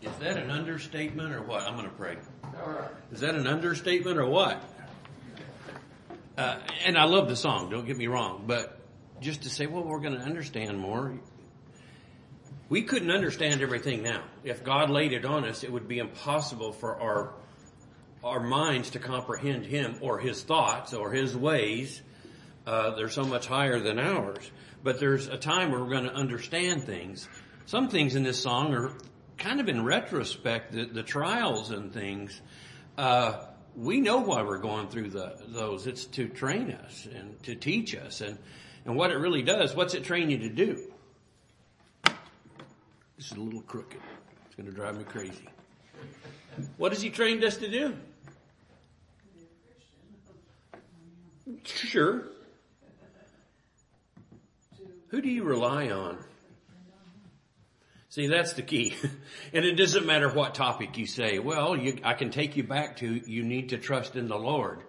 Is that an understatement or what? I'm going to pray. Is that an understatement or what? Uh, and I love the song, don't get me wrong, but just to say, well, we're going to understand more. We couldn't understand everything now. If God laid it on us, it would be impossible for our our minds to comprehend Him or His thoughts or His ways. Uh, they're so much higher than ours. But there's a time where we're going to understand things. Some things in this song are kind of in retrospect, the, the trials and things. Uh, we know why we're going through the, those. It's to train us and to teach us. And, and what it really does, what's it train you to do? This is a little crooked. It's going to drive me crazy. What has he trained us to do? Sure. Who do you rely on? See, that's the key. and it doesn't matter what topic you say. Well, you, I can take you back to you need to trust in the Lord.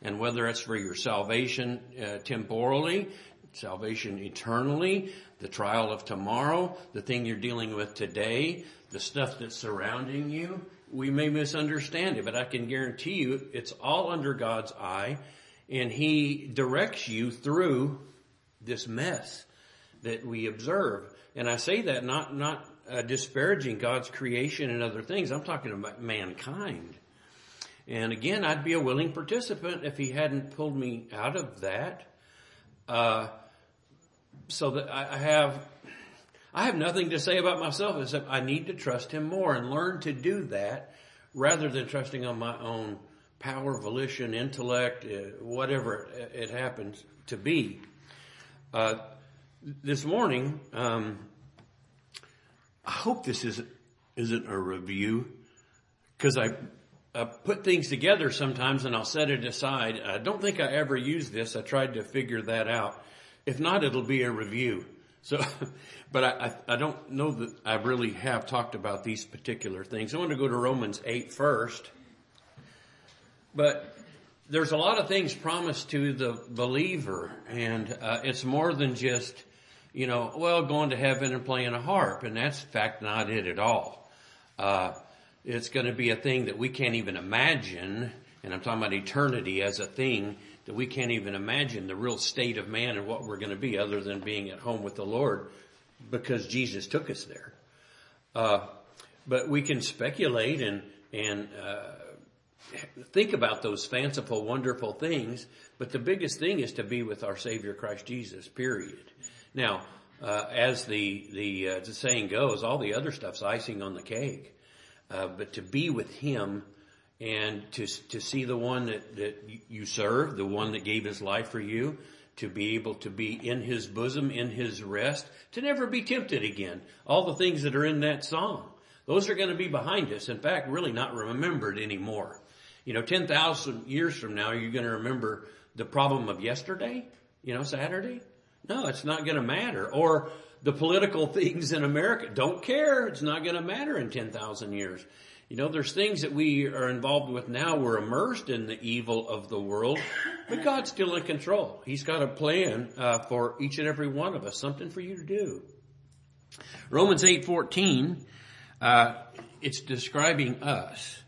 And whether it's for your salvation uh, temporally, salvation eternally, the trial of tomorrow, the thing you're dealing with today, the stuff that's surrounding you, we may misunderstand it, but I can guarantee you it's all under God's eye and He directs you through this mess that we observe. And I say that not, not uh, disparaging God's creation and other things. I'm talking about mankind. And again, I'd be a willing participant if he hadn't pulled me out of that. Uh, so that I have, I have nothing to say about myself except I need to trust him more and learn to do that rather than trusting on my own power, volition, intellect, uh, whatever it happens to be. Uh, this morning, um, I hope this isn't, isn't a review because I, I put things together sometimes and I'll set it aside. I don't think I ever used this. I tried to figure that out. If not, it'll be a review. So, but I, I, I, don't know that I really have talked about these particular things. I want to go to Romans 8 first. But there's a lot of things promised to the believer, and uh, it's more than just you know, well, going to heaven and playing a harp, and that's in fact not it at all. Uh, it's going to be a thing that we can't even imagine, and I'm talking about eternity as a thing that we can't even imagine the real state of man and what we're going to be other than being at home with the Lord because Jesus took us there. Uh, but we can speculate and, and, uh, think about those fanciful, wonderful things. But the biggest thing is to be with our Savior Christ Jesus, period. Now, uh, as the the, uh, the saying goes, all the other stuff's icing on the cake. Uh, but to be with Him and to to see the one that that you serve, the one that gave His life for you, to be able to be in His bosom, in His rest, to never be tempted again. All the things that are in that song, those are going to be behind us. In fact, really not remembered anymore. You know, ten thousand years from now, you're going to remember the problem of yesterday. You know, Saturday. No, it's not going to matter. Or the political things in America don't care. It's not going to matter in 10,000 years. You know, there's things that we are involved with now. We're immersed in the evil of the world, but God's still in control. He's got a plan uh, for each and every one of us, something for you to do. Romans 8:14, uh, it's describing us.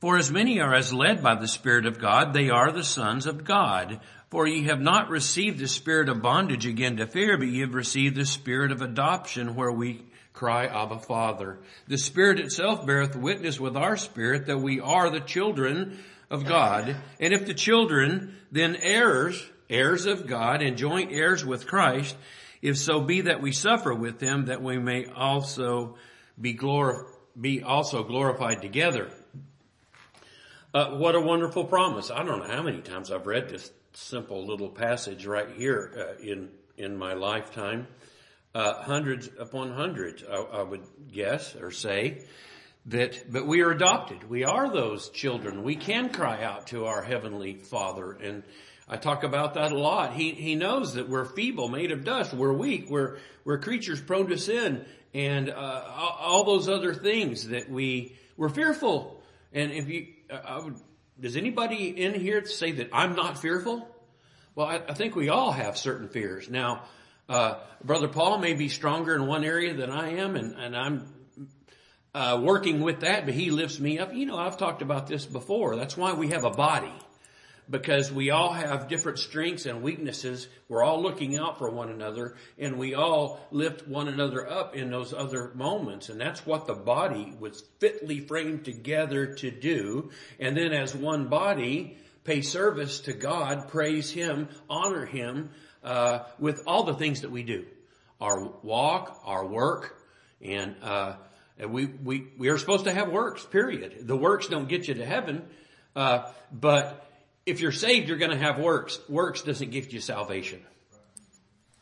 For as many are as led by the Spirit of God, they are the sons of God. For ye have not received the spirit of bondage again to fear, but ye have received the spirit of adoption where we cry, Abba Father. The Spirit itself beareth witness with our spirit that we are the children of God. And if the children, then heirs, heirs of God and joint heirs with Christ, if so be that we suffer with him, that we may also be glor- be also glorified together. Uh, what a wonderful promise. I don't know how many times I've read this simple little passage right here uh, in in my lifetime. Uh, hundreds upon hundreds, I, I, would guess or say that. But we are adopted. We are those children. We can cry out to our heavenly Father, and I talk about that a lot. He he knows that we're feeble, made of dust. We're weak. We're we're creatures prone to sin, and uh, all those other things that we we're fearful. And if you, I would does anybody in here say that I'm not fearful? Well, I, I think we all have certain fears. Now, uh, Brother Paul may be stronger in one area than I am, and, and I'm uh, working with that, but he lifts me up. You know, I've talked about this before. That's why we have a body. Because we all have different strengths and weaknesses. We're all looking out for one another and we all lift one another up in those other moments. And that's what the body was fitly framed together to do. And then as one body, pay service to God, praise Him, honor Him, uh, with all the things that we do. Our walk, our work, and, uh, we, we, we are supposed to have works, period. The works don't get you to heaven, uh, but if you're saved, you're going to have works. Works doesn't give you salvation.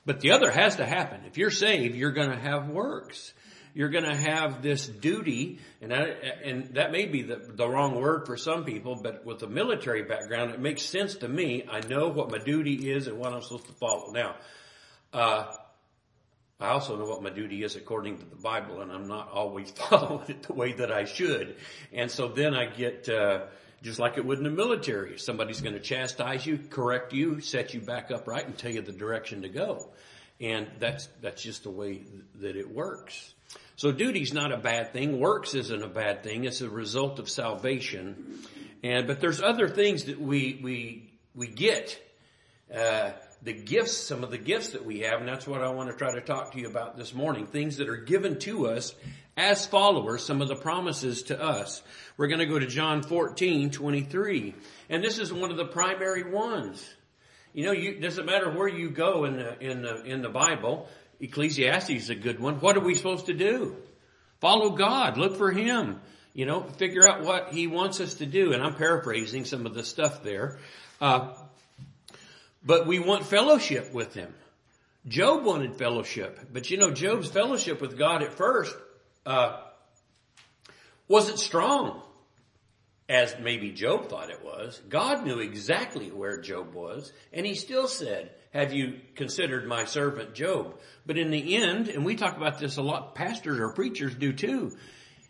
But the other has to happen. If you're saved, you're going to have works. You're going to have this duty, and that, and that may be the, the wrong word for some people, but with a military background, it makes sense to me. I know what my duty is and what I'm supposed to follow. Now, uh, I also know what my duty is according to the Bible, and I'm not always following it the way that I should. And so then I get, uh, just like it would in the military. Somebody's going to chastise you, correct you, set you back upright, and tell you the direction to go. And that's that's just the way that it works. So duty's not a bad thing. Works isn't a bad thing. It's a result of salvation. And but there's other things that we we we get. Uh, the gifts, some of the gifts that we have, and that's what I want to try to talk to you about this morning. Things that are given to us as followers, some of the promises to us. We're going to go to John 14, 23. And this is one of the primary ones. You know, you, doesn't matter where you go in the, in the, in the Bible. Ecclesiastes is a good one. What are we supposed to do? Follow God. Look for Him. You know, figure out what He wants us to do. And I'm paraphrasing some of the stuff there. Uh, but we want fellowship with him. Job wanted fellowship, but you know, Job's fellowship with God at first, uh, wasn't strong as maybe Job thought it was. God knew exactly where Job was, and he still said, have you considered my servant Job? But in the end, and we talk about this a lot, pastors or preachers do too,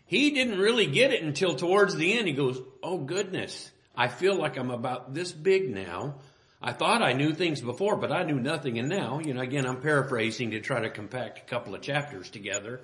he didn't really get it until towards the end. He goes, oh goodness, I feel like I'm about this big now. I thought I knew things before, but I knew nothing. And now, you know, again, I'm paraphrasing to try to compact a couple of chapters together.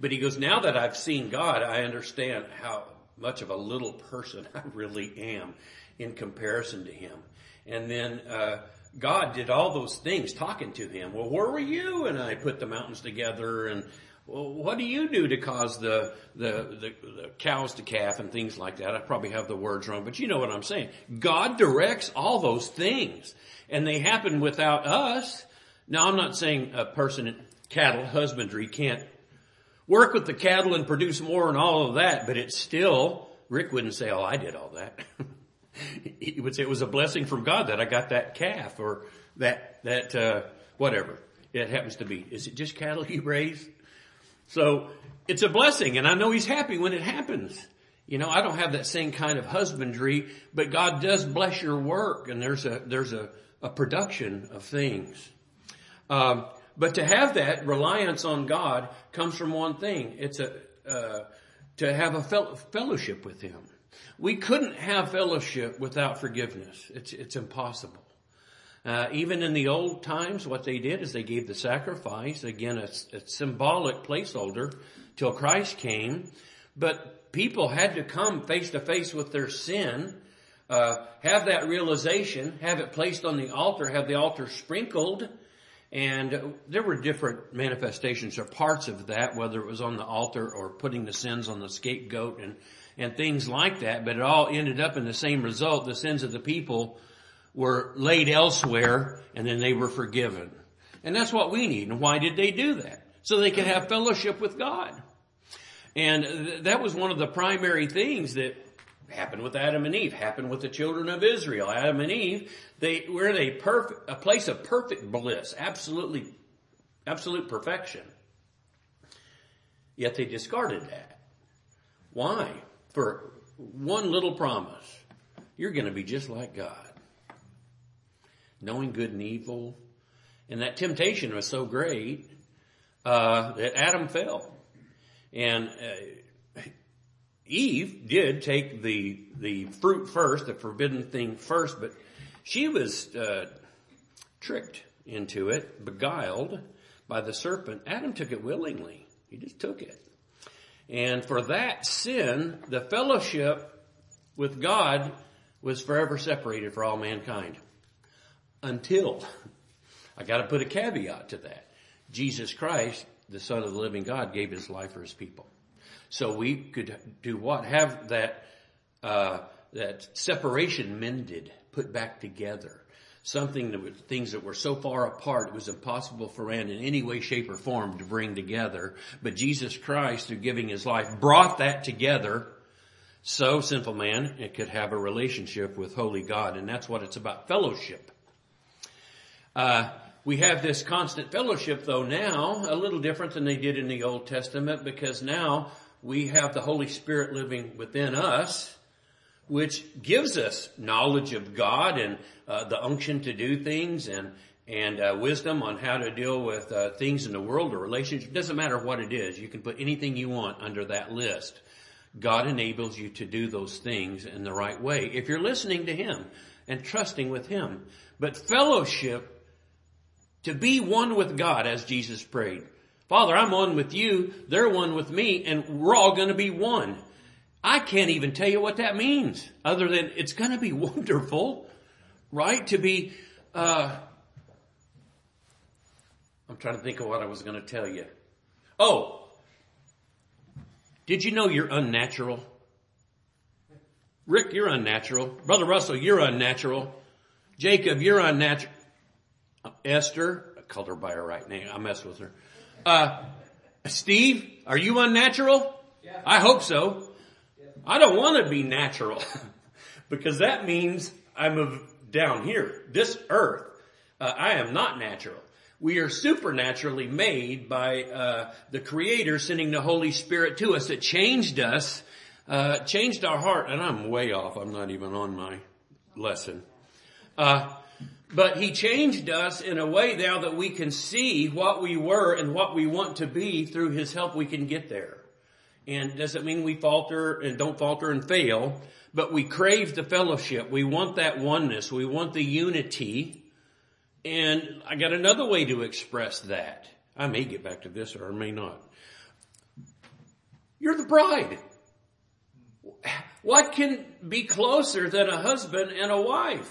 But he goes, now that I've seen God, I understand how much of a little person I really am in comparison to him. And then, uh, God did all those things talking to him. Well, where were you? And I put the mountains together and well, what do you do to cause the, the, the, the, cows to calf and things like that? I probably have the words wrong, but you know what I'm saying. God directs all those things and they happen without us. Now I'm not saying a person in cattle husbandry can't work with the cattle and produce more and all of that, but it's still, Rick wouldn't say, oh, I did all that. he would say it was a blessing from God that I got that calf or that, that, uh, whatever it happens to be. Is it just cattle you raise? So it's a blessing and I know he's happy when it happens. You know, I don't have that same kind of husbandry, but God does bless your work and there's a, there's a, a production of things. Um, but to have that reliance on God comes from one thing. It's a, uh, to have a fellowship with Him. We couldn't have fellowship without forgiveness. It's, it's impossible. Uh, even in the old times, what they did is they gave the sacrifice, again, a, a symbolic placeholder till Christ came. But people had to come face to face with their sin, uh, have that realization, have it placed on the altar, have the altar sprinkled, and there were different manifestations or parts of that, whether it was on the altar or putting the sins on the scapegoat and, and things like that, but it all ended up in the same result. The sins of the people were laid elsewhere and then they were forgiven. And that's what we need. And why did they do that? So they could have fellowship with God. And th- that was one of the primary things that happened with Adam and Eve, happened with the children of Israel. Adam and Eve, they were in a perfect, a place of perfect bliss, absolutely, absolute perfection. Yet they discarded that. Why? For one little promise. You're going to be just like God knowing good and evil. And that temptation was so great uh, that Adam fell, and uh, Eve did take the the fruit first, the forbidden thing first, but she was uh, tricked into it, beguiled by the serpent. Adam took it willingly; he just took it. And for that sin, the fellowship with God was forever separated for all mankind. Until, I gotta put a caveat to that. Jesus Christ, the Son of the living God, gave his life for his people. So we could do what? Have that, uh, that separation mended, put back together. Something that was, things that were so far apart, it was impossible for man in any way, shape, or form to bring together. But Jesus Christ, through giving his life, brought that together so sinful man it could have a relationship with holy God. And that's what it's about, fellowship. Uh, we have this constant fellowship though now, a little different than they did in the Old Testament because now we have the Holy Spirit living within us, which gives us knowledge of God and uh, the unction to do things and and uh, wisdom on how to deal with uh, things in the world or relationships. Doesn't matter what it is. You can put anything you want under that list. God enables you to do those things in the right way if you're listening to Him and trusting with Him. But fellowship, to be one with God as Jesus prayed. Father, I'm one with you, they're one with me, and we're all gonna be one. I can't even tell you what that means, other than it's gonna be wonderful, right? To be, uh, I'm trying to think of what I was gonna tell you. Oh, did you know you're unnatural? Rick, you're unnatural. Brother Russell, you're unnatural. Jacob, you're unnatural. Esther, I called her by her right name. I messed with her. Uh, Steve, are you unnatural? Yeah. I hope so. Yeah. I don't want to be natural because that means I'm down here, this earth. Uh, I am not natural. We are supernaturally made by uh, the Creator sending the Holy Spirit to us. It changed us, uh, changed our heart. And I'm way off. I'm not even on my lesson. Uh, but he changed us in a way now that we can see what we were and what we want to be through his help we can get there. And doesn't mean we falter and don't falter and fail, but we crave the fellowship. We want that oneness. We want the unity. And I got another way to express that. I may get back to this or I may not. You're the bride. What can be closer than a husband and a wife?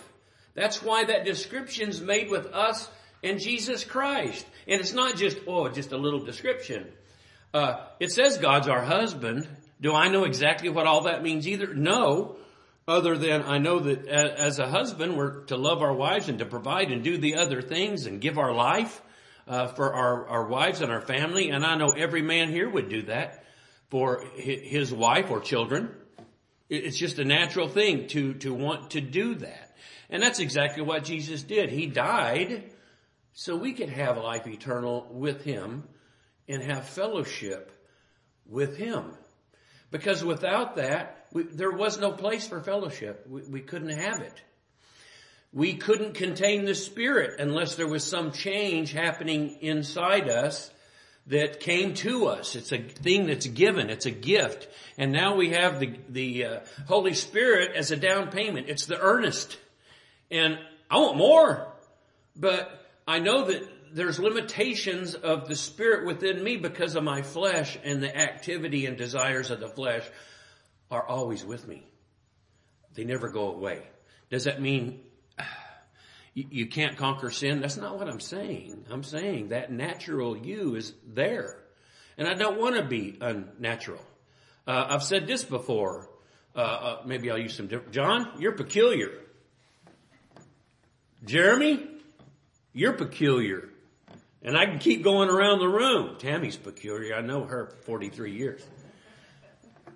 That's why that description's made with us and Jesus Christ. And it's not just, oh, just a little description. Uh, it says God's our husband. Do I know exactly what all that means either? No. Other than I know that as a husband, we're to love our wives and to provide and do the other things and give our life uh, for our, our wives and our family. And I know every man here would do that for his wife or children. It's just a natural thing to, to want to do that. And that's exactly what Jesus did. He died so we could have life eternal with Him and have fellowship with Him. Because without that, we, there was no place for fellowship. We, we couldn't have it. We couldn't contain the Spirit unless there was some change happening inside us that came to us. It's a thing that's given. It's a gift. And now we have the, the uh, Holy Spirit as a down payment. It's the earnest. And I want more, but I know that there's limitations of the spirit within me because of my flesh and the activity and desires of the flesh are always with me. They never go away. Does that mean you can't conquer sin? That's not what I'm saying. I'm saying that natural you is there. And I don't want to be unnatural. Uh, I've said this before. Uh, uh, maybe I'll use some different. John, you're peculiar. Jeremy, you're peculiar. And I can keep going around the room. Tammy's peculiar. I know her 43 years.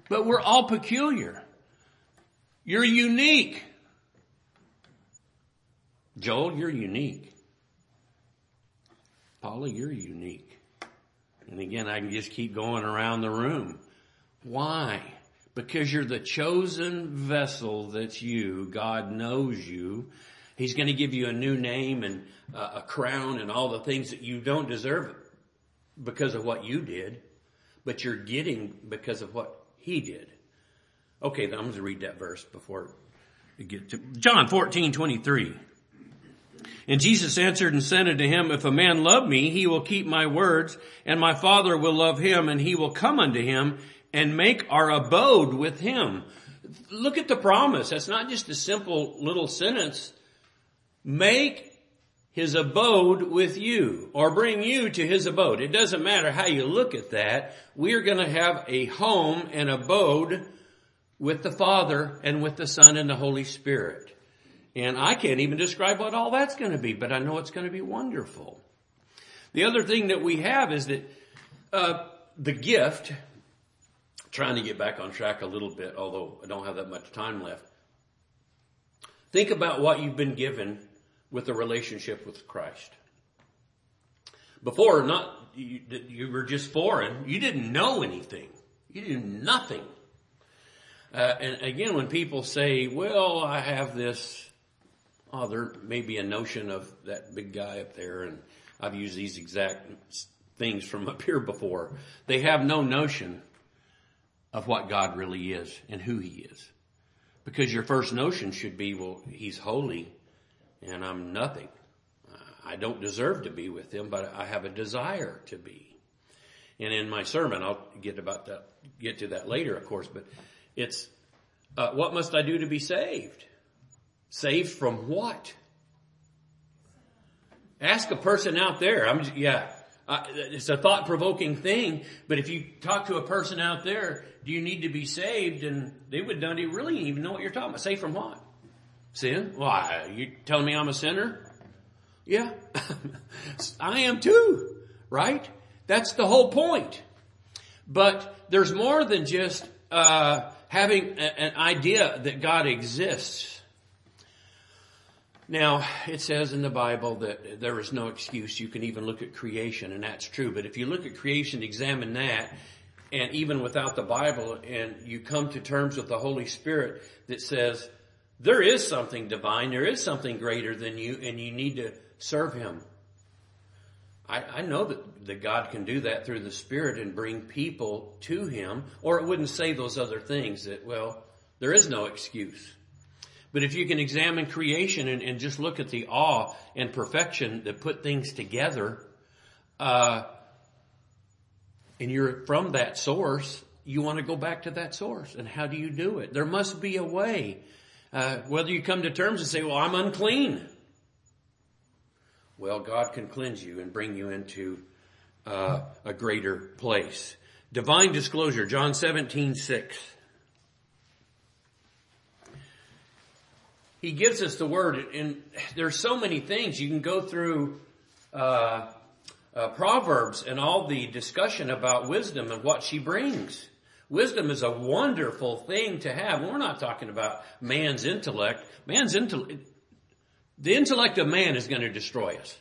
But we're all peculiar. You're unique. Joel, you're unique. Paula, you're unique. And again, I can just keep going around the room. Why? Because you're the chosen vessel that's you. God knows you. He's going to give you a new name and uh, a crown and all the things that you don't deserve because of what you did, but you're getting because of what he did. Okay, I'm going to read that verse before we get to John 14, 23. And Jesus answered and said unto him, If a man love me, he will keep my words, and my Father will love him, and he will come unto him, and make our abode with him. Look at the promise. That's not just a simple little sentence. Make his abode with you or bring you to his abode. It doesn't matter how you look at that. We're going to have a home and abode with the Father and with the Son and the Holy Spirit. And I can't even describe what all that's going to be, but I know it's going to be wonderful. The other thing that we have is that uh, the gift, trying to get back on track a little bit, although I don't have that much time left. Think about what you've been given with a relationship with Christ. Before, not you, you were just foreign. You didn't know anything. You knew nothing. Uh, and again, when people say, "Well, I have this," oh, there may be a notion of that big guy up there, and I've used these exact things from up here before. They have no notion of what God really is and who He is, because your first notion should be, "Well, He's holy." And I'm nothing. I don't deserve to be with him, but I have a desire to be. And in my sermon, I'll get about that, get to that later, of course, but it's, uh, what must I do to be saved? Saved from what? Ask a person out there. I'm, yeah, uh, it's a thought provoking thing, but if you talk to a person out there, do you need to be saved? And they would not really even know what you're talking about. Saved from what? Sin? Why? You telling me I'm a sinner? Yeah. I am too, right? That's the whole point. But there's more than just uh, having a, an idea that God exists. Now, it says in the Bible that there is no excuse. You can even look at creation, and that's true. But if you look at creation, examine that, and even without the Bible, and you come to terms with the Holy Spirit that says, there is something divine. There is something greater than you and you need to serve Him. I, I know that, that God can do that through the Spirit and bring people to Him, or it wouldn't say those other things that, well, there is no excuse. But if you can examine creation and, and just look at the awe and perfection that put things together, uh, and you're from that source, you want to go back to that source. And how do you do it? There must be a way. Uh, whether you come to terms and say, well, I'm unclean. Well, God can cleanse you and bring you into uh, a greater place. Divine disclosure, John 17, 6. He gives us the word, and there's so many things. You can go through uh, uh, Proverbs and all the discussion about wisdom and what she brings. Wisdom is a wonderful thing to have. We're not talking about man's intellect. Man's intellect, the intellect of man is going to destroy us.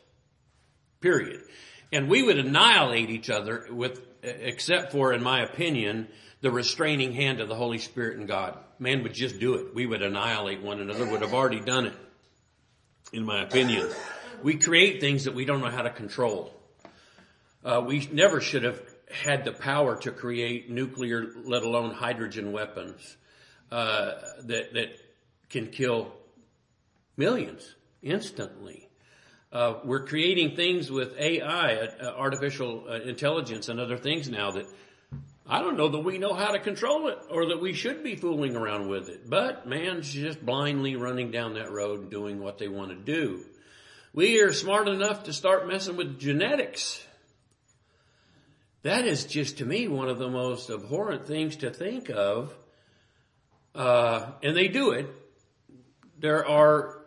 Period. And we would annihilate each other with, except for, in my opinion, the restraining hand of the Holy Spirit and God. Man would just do it. We would annihilate one another, would have already done it, in my opinion. We create things that we don't know how to control. Uh, we never should have had the power to create nuclear, let alone hydrogen weapons uh, that that can kill millions instantly. Uh, we're creating things with AI, uh, artificial uh, intelligence, and other things now that I don't know that we know how to control it or that we should be fooling around with it. But man's just blindly running down that road and doing what they want to do. We are smart enough to start messing with genetics that is just to me one of the most abhorrent things to think of. Uh, and they do it. There are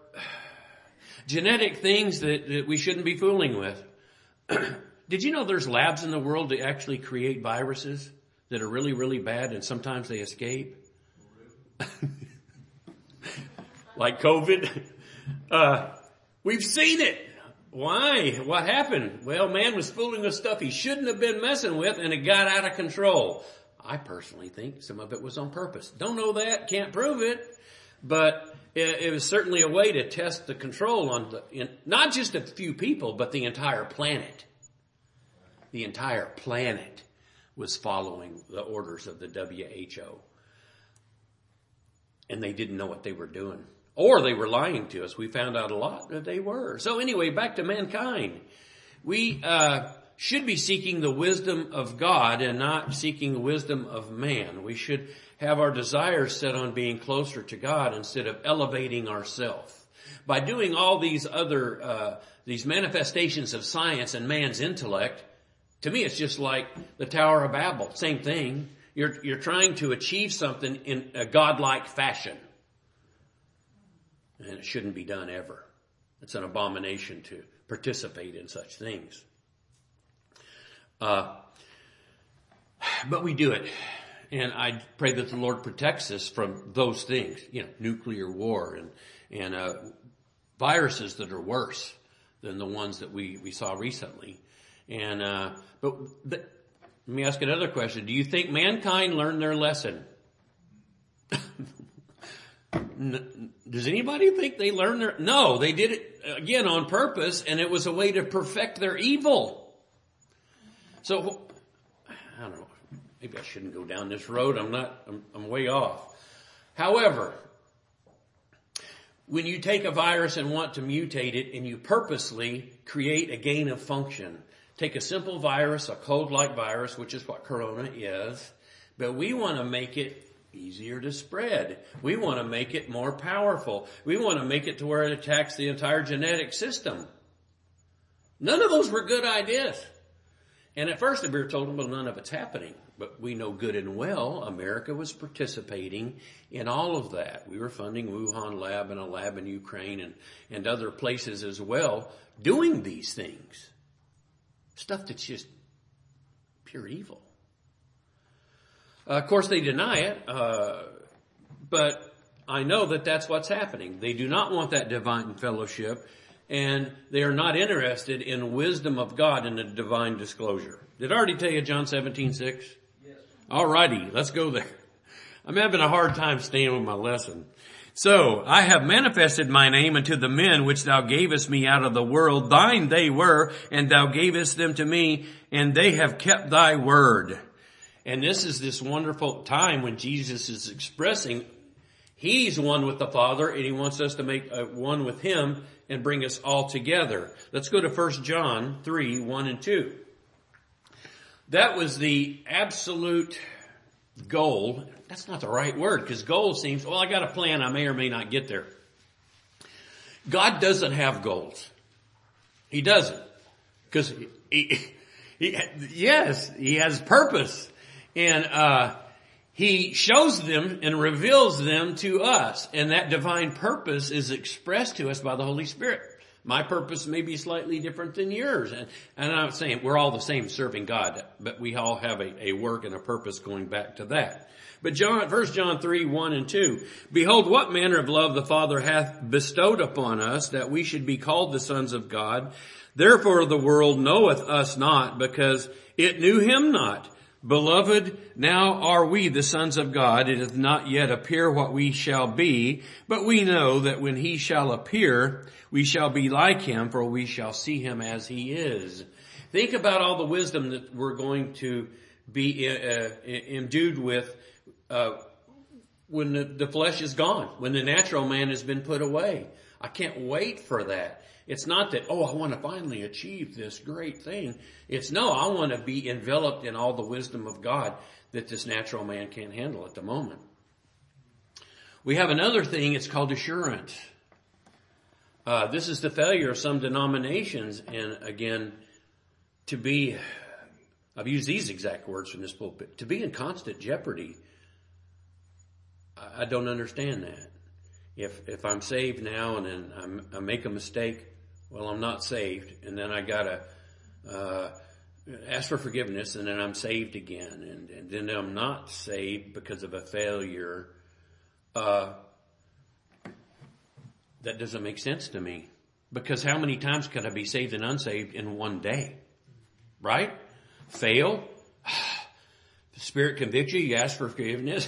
genetic things that, that we shouldn't be fooling with. Did you know there's labs in the world that actually create viruses that are really, really bad and sometimes they escape? like COVID. Uh, we've seen it. Why? What happened? Well, man was fooling with stuff he shouldn't have been messing with and it got out of control. I personally think some of it was on purpose. Don't know that, can't prove it, but it, it was certainly a way to test the control on the, in, not just a few people, but the entire planet. The entire planet was following the orders of the WHO. And they didn't know what they were doing. Or they were lying to us. We found out a lot that they were. So anyway, back to mankind. We, uh, should be seeking the wisdom of God and not seeking the wisdom of man. We should have our desires set on being closer to God instead of elevating ourselves. By doing all these other, uh, these manifestations of science and man's intellect, to me it's just like the Tower of Babel. Same thing. You're, you're trying to achieve something in a godlike fashion. And it shouldn't be done ever. It's an abomination to participate in such things. Uh, but we do it. And I pray that the Lord protects us from those things, you know, nuclear war and, and, uh, viruses that are worse than the ones that we, we saw recently. And, uh, but, but let me ask another question. Do you think mankind learned their lesson? Does anybody think they learned their, no, they did it again on purpose and it was a way to perfect their evil. So, I don't know, maybe I shouldn't go down this road. I'm not, I'm, I'm way off. However, when you take a virus and want to mutate it and you purposely create a gain of function, take a simple virus, a cold-like virus, which is what corona is, but we want to make it easier to spread. We want to make it more powerful. We want to make it to where it attacks the entire genetic system. None of those were good ideas. And at first we were told, well, none of it's happening. But we know good and well America was participating in all of that. We were funding Wuhan lab and a lab in Ukraine and, and other places as well doing these things. Stuff that's just pure evil. Uh, of course, they deny it, uh, but I know that that's what's happening. They do not want that divine fellowship, and they are not interested in wisdom of God and a divine disclosure. Did I already tell you John 17, 6? Yes. Alrighty, let's go there. I'm having a hard time staying with my lesson. So, I have manifested my name unto the men which thou gavest me out of the world. Thine they were, and thou gavest them to me, and they have kept thy word. And this is this wonderful time when Jesus is expressing He's one with the Father and He wants us to make uh, one with Him and bring us all together. Let's go to 1 John 3, 1 and 2. That was the absolute goal. That's not the right word because goal seems, well, I got a plan. I may or may not get there. God doesn't have goals. He doesn't. Because he, he, he, yes, he has purpose. And, uh, he shows them and reveals them to us. And that divine purpose is expressed to us by the Holy Spirit. My purpose may be slightly different than yours. And, and I'm saying we're all the same serving God, but we all have a, a work and a purpose going back to that. But John, 1 John 3, 1 and 2. Behold, what manner of love the Father hath bestowed upon us that we should be called the sons of God. Therefore the world knoweth us not because it knew him not. Beloved, now are we the sons of God. It doth not yet appear what we shall be, but we know that when he shall appear, we shall be like him, for we shall see him as he is. Think about all the wisdom that we're going to be uh, endued with uh, when the, the flesh is gone, when the natural man has been put away. I can't wait for that. It's not that, oh, I want to finally achieve this great thing. It's no, I want to be enveloped in all the wisdom of God that this natural man can't handle at the moment. We have another thing, it's called assurance. Uh, this is the failure of some denominations, and again, to be, I've used these exact words from this pulpit, to be in constant jeopardy. I don't understand that. If if I'm saved now and then I'm, i make a mistake, well, I'm not saved, and then I gotta uh, ask for forgiveness, and then I'm saved again, and, and then I'm not saved because of a failure. Uh, that doesn't make sense to me. Because how many times could I be saved and unsaved in one day? Right? Fail. The Spirit convicts you, you ask for forgiveness,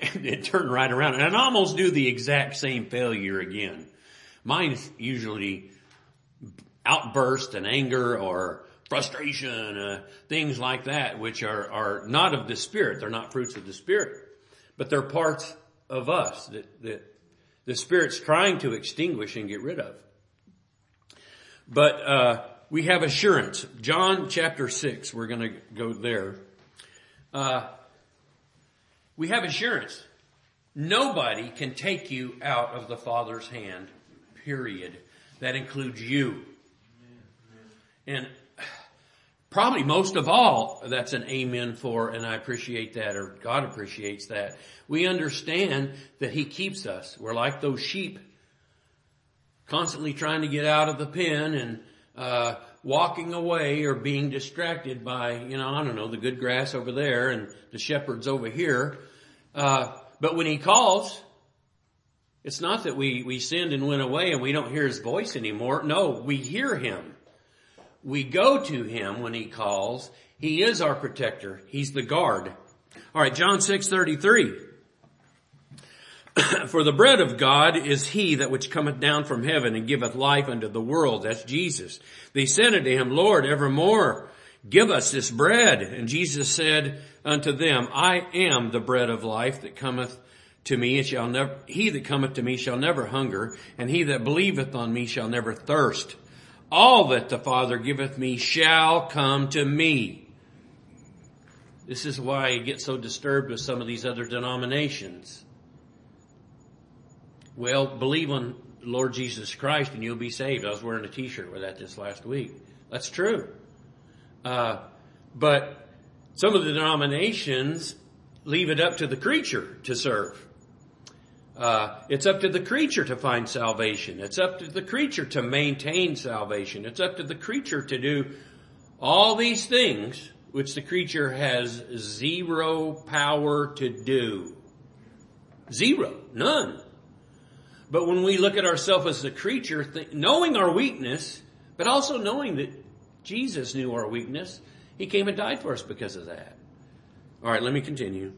and then turn right around and almost do the exact same failure again. Mine's usually outburst and anger or frustration, uh, things like that, which are, are not of the Spirit. They're not fruits of the Spirit, but they're parts of us that, that the Spirit's trying to extinguish and get rid of. But, uh, we have assurance. John chapter 6, we're going to go there. Uh, we have assurance. Nobody can take you out of the Father's hand, period. That includes you. And probably most of all, that's an amen for, and I appreciate that, or God appreciates that. We understand that He keeps us. We're like those sheep, constantly trying to get out of the pen and uh, walking away or being distracted by, you know, I don't know, the good grass over there and the shepherds over here. Uh, but when He calls, it's not that we, we sinned and went away and we don't hear His voice anymore. No, we hear Him. We go to him when he calls. He is our protector. He's the guard. All right, John 6:33. For the bread of God is he that which cometh down from heaven and giveth life unto the world. That's Jesus. They said unto him, Lord, evermore give us this bread. And Jesus said unto them, I am the bread of life that cometh to me. It shall never, he that cometh to me shall never hunger, and he that believeth on me shall never thirst. All that the Father giveth me shall come to me. This is why I get so disturbed with some of these other denominations. Well, believe on Lord Jesus Christ and you'll be saved. I was wearing a t-shirt with that this last week. That's true. Uh, but some of the denominations leave it up to the creature to serve. Uh, it's up to the creature to find salvation. It's up to the creature to maintain salvation. It's up to the creature to do all these things which the creature has zero power to do. Zero. None. But when we look at ourselves as the creature, th- knowing our weakness, but also knowing that Jesus knew our weakness, He came and died for us because of that. All right, let me continue.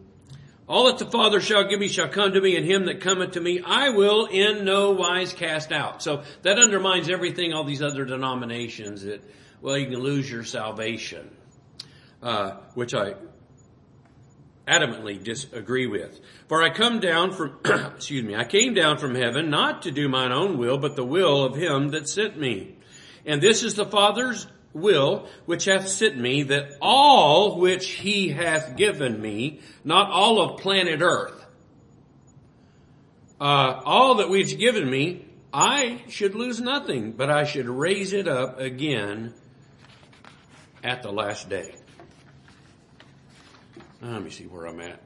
All that the Father shall give me shall come to me, and him that cometh to me I will in no wise cast out. So that undermines everything, all these other denominations that, well, you can lose your salvation, uh, which I adamantly disagree with. For I come down from, excuse me, I came down from heaven not to do mine own will, but the will of him that sent me. And this is the Father's will which hath sent me that all which he hath given me, not all of planet earth, uh, all that we've given me, I should lose nothing, but I should raise it up again at the last day. Let me see where I'm at.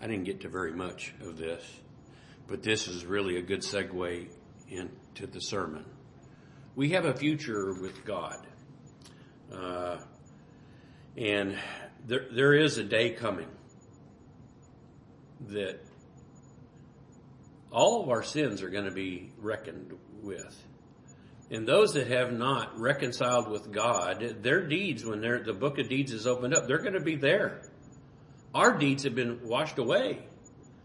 I didn't get to very much of this, but this is really a good segue into the sermon we have a future with God. Uh, and there, there is a day coming that all of our sins are going to be reckoned with. And those that have not reconciled with God, their deeds, when the book of deeds is opened up, they're going to be there. Our deeds have been washed away.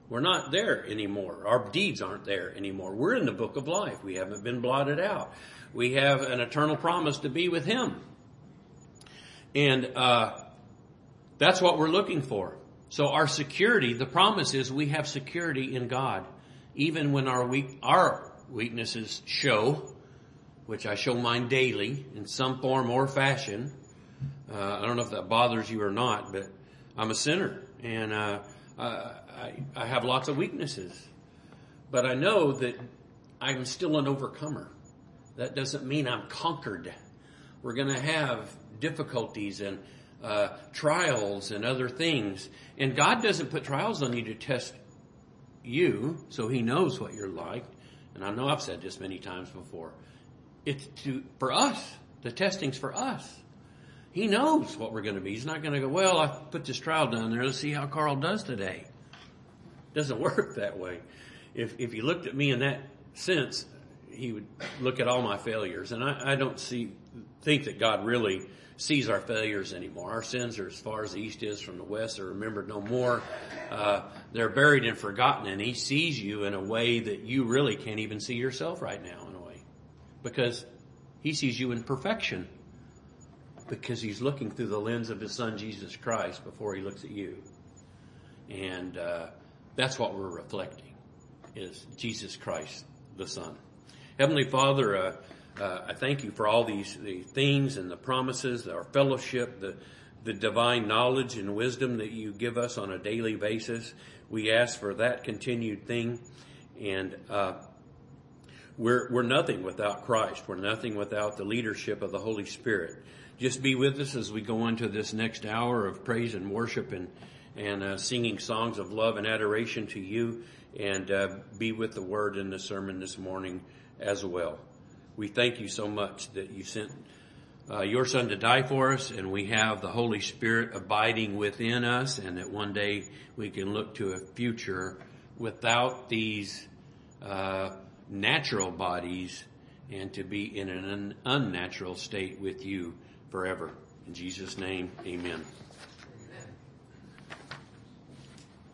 We're not there anymore. Our deeds aren't there anymore. We're in the book of life. We haven't been blotted out we have an eternal promise to be with Him. And uh, that's what we're looking for. So our security, the promise is we have security in God, even when our weak, our weaknesses show, which I show mine daily in some form or fashion. Uh, I don't know if that bothers you or not, but I'm a sinner and uh, I, I have lots of weaknesses. But I know that I'm still an overcomer. That doesn't mean I'm conquered. We're going to have difficulties and uh, trials and other things. And God doesn't put trials on you to test you, so He knows what you're like. And I know I've said this many times before. It's to for us. The testing's for us. He knows what we're going to be. He's not going to go, well, I put this trial down there. Let's see how Carl does today. Doesn't work that way. If if you looked at me in that sense, he would look at all my failures, and I, I don't see think that God really sees our failures anymore. Our sins are as far as the east is from the west; They're remembered no more. Uh, they're buried and forgotten, and He sees you in a way that you really can't even see yourself right now, in a way, because He sees you in perfection. Because He's looking through the lens of His Son Jesus Christ before He looks at you, and uh, that's what we're reflecting: is Jesus Christ, the Son. Heavenly Father, uh, uh, I thank you for all these the things and the promises, our fellowship, the the divine knowledge and wisdom that you give us on a daily basis. We ask for that continued thing, and uh, we're we're nothing without Christ. We're nothing without the leadership of the Holy Spirit. Just be with us as we go into this next hour of praise and worship and and uh, singing songs of love and adoration to you, and uh, be with the Word in the sermon this morning as well. We thank you so much that you sent uh, your Son to die for us, and we have the Holy Spirit abiding within us, and that one day we can look to a future without these uh, natural bodies and to be in an unnatural state with you forever. In Jesus' name, amen.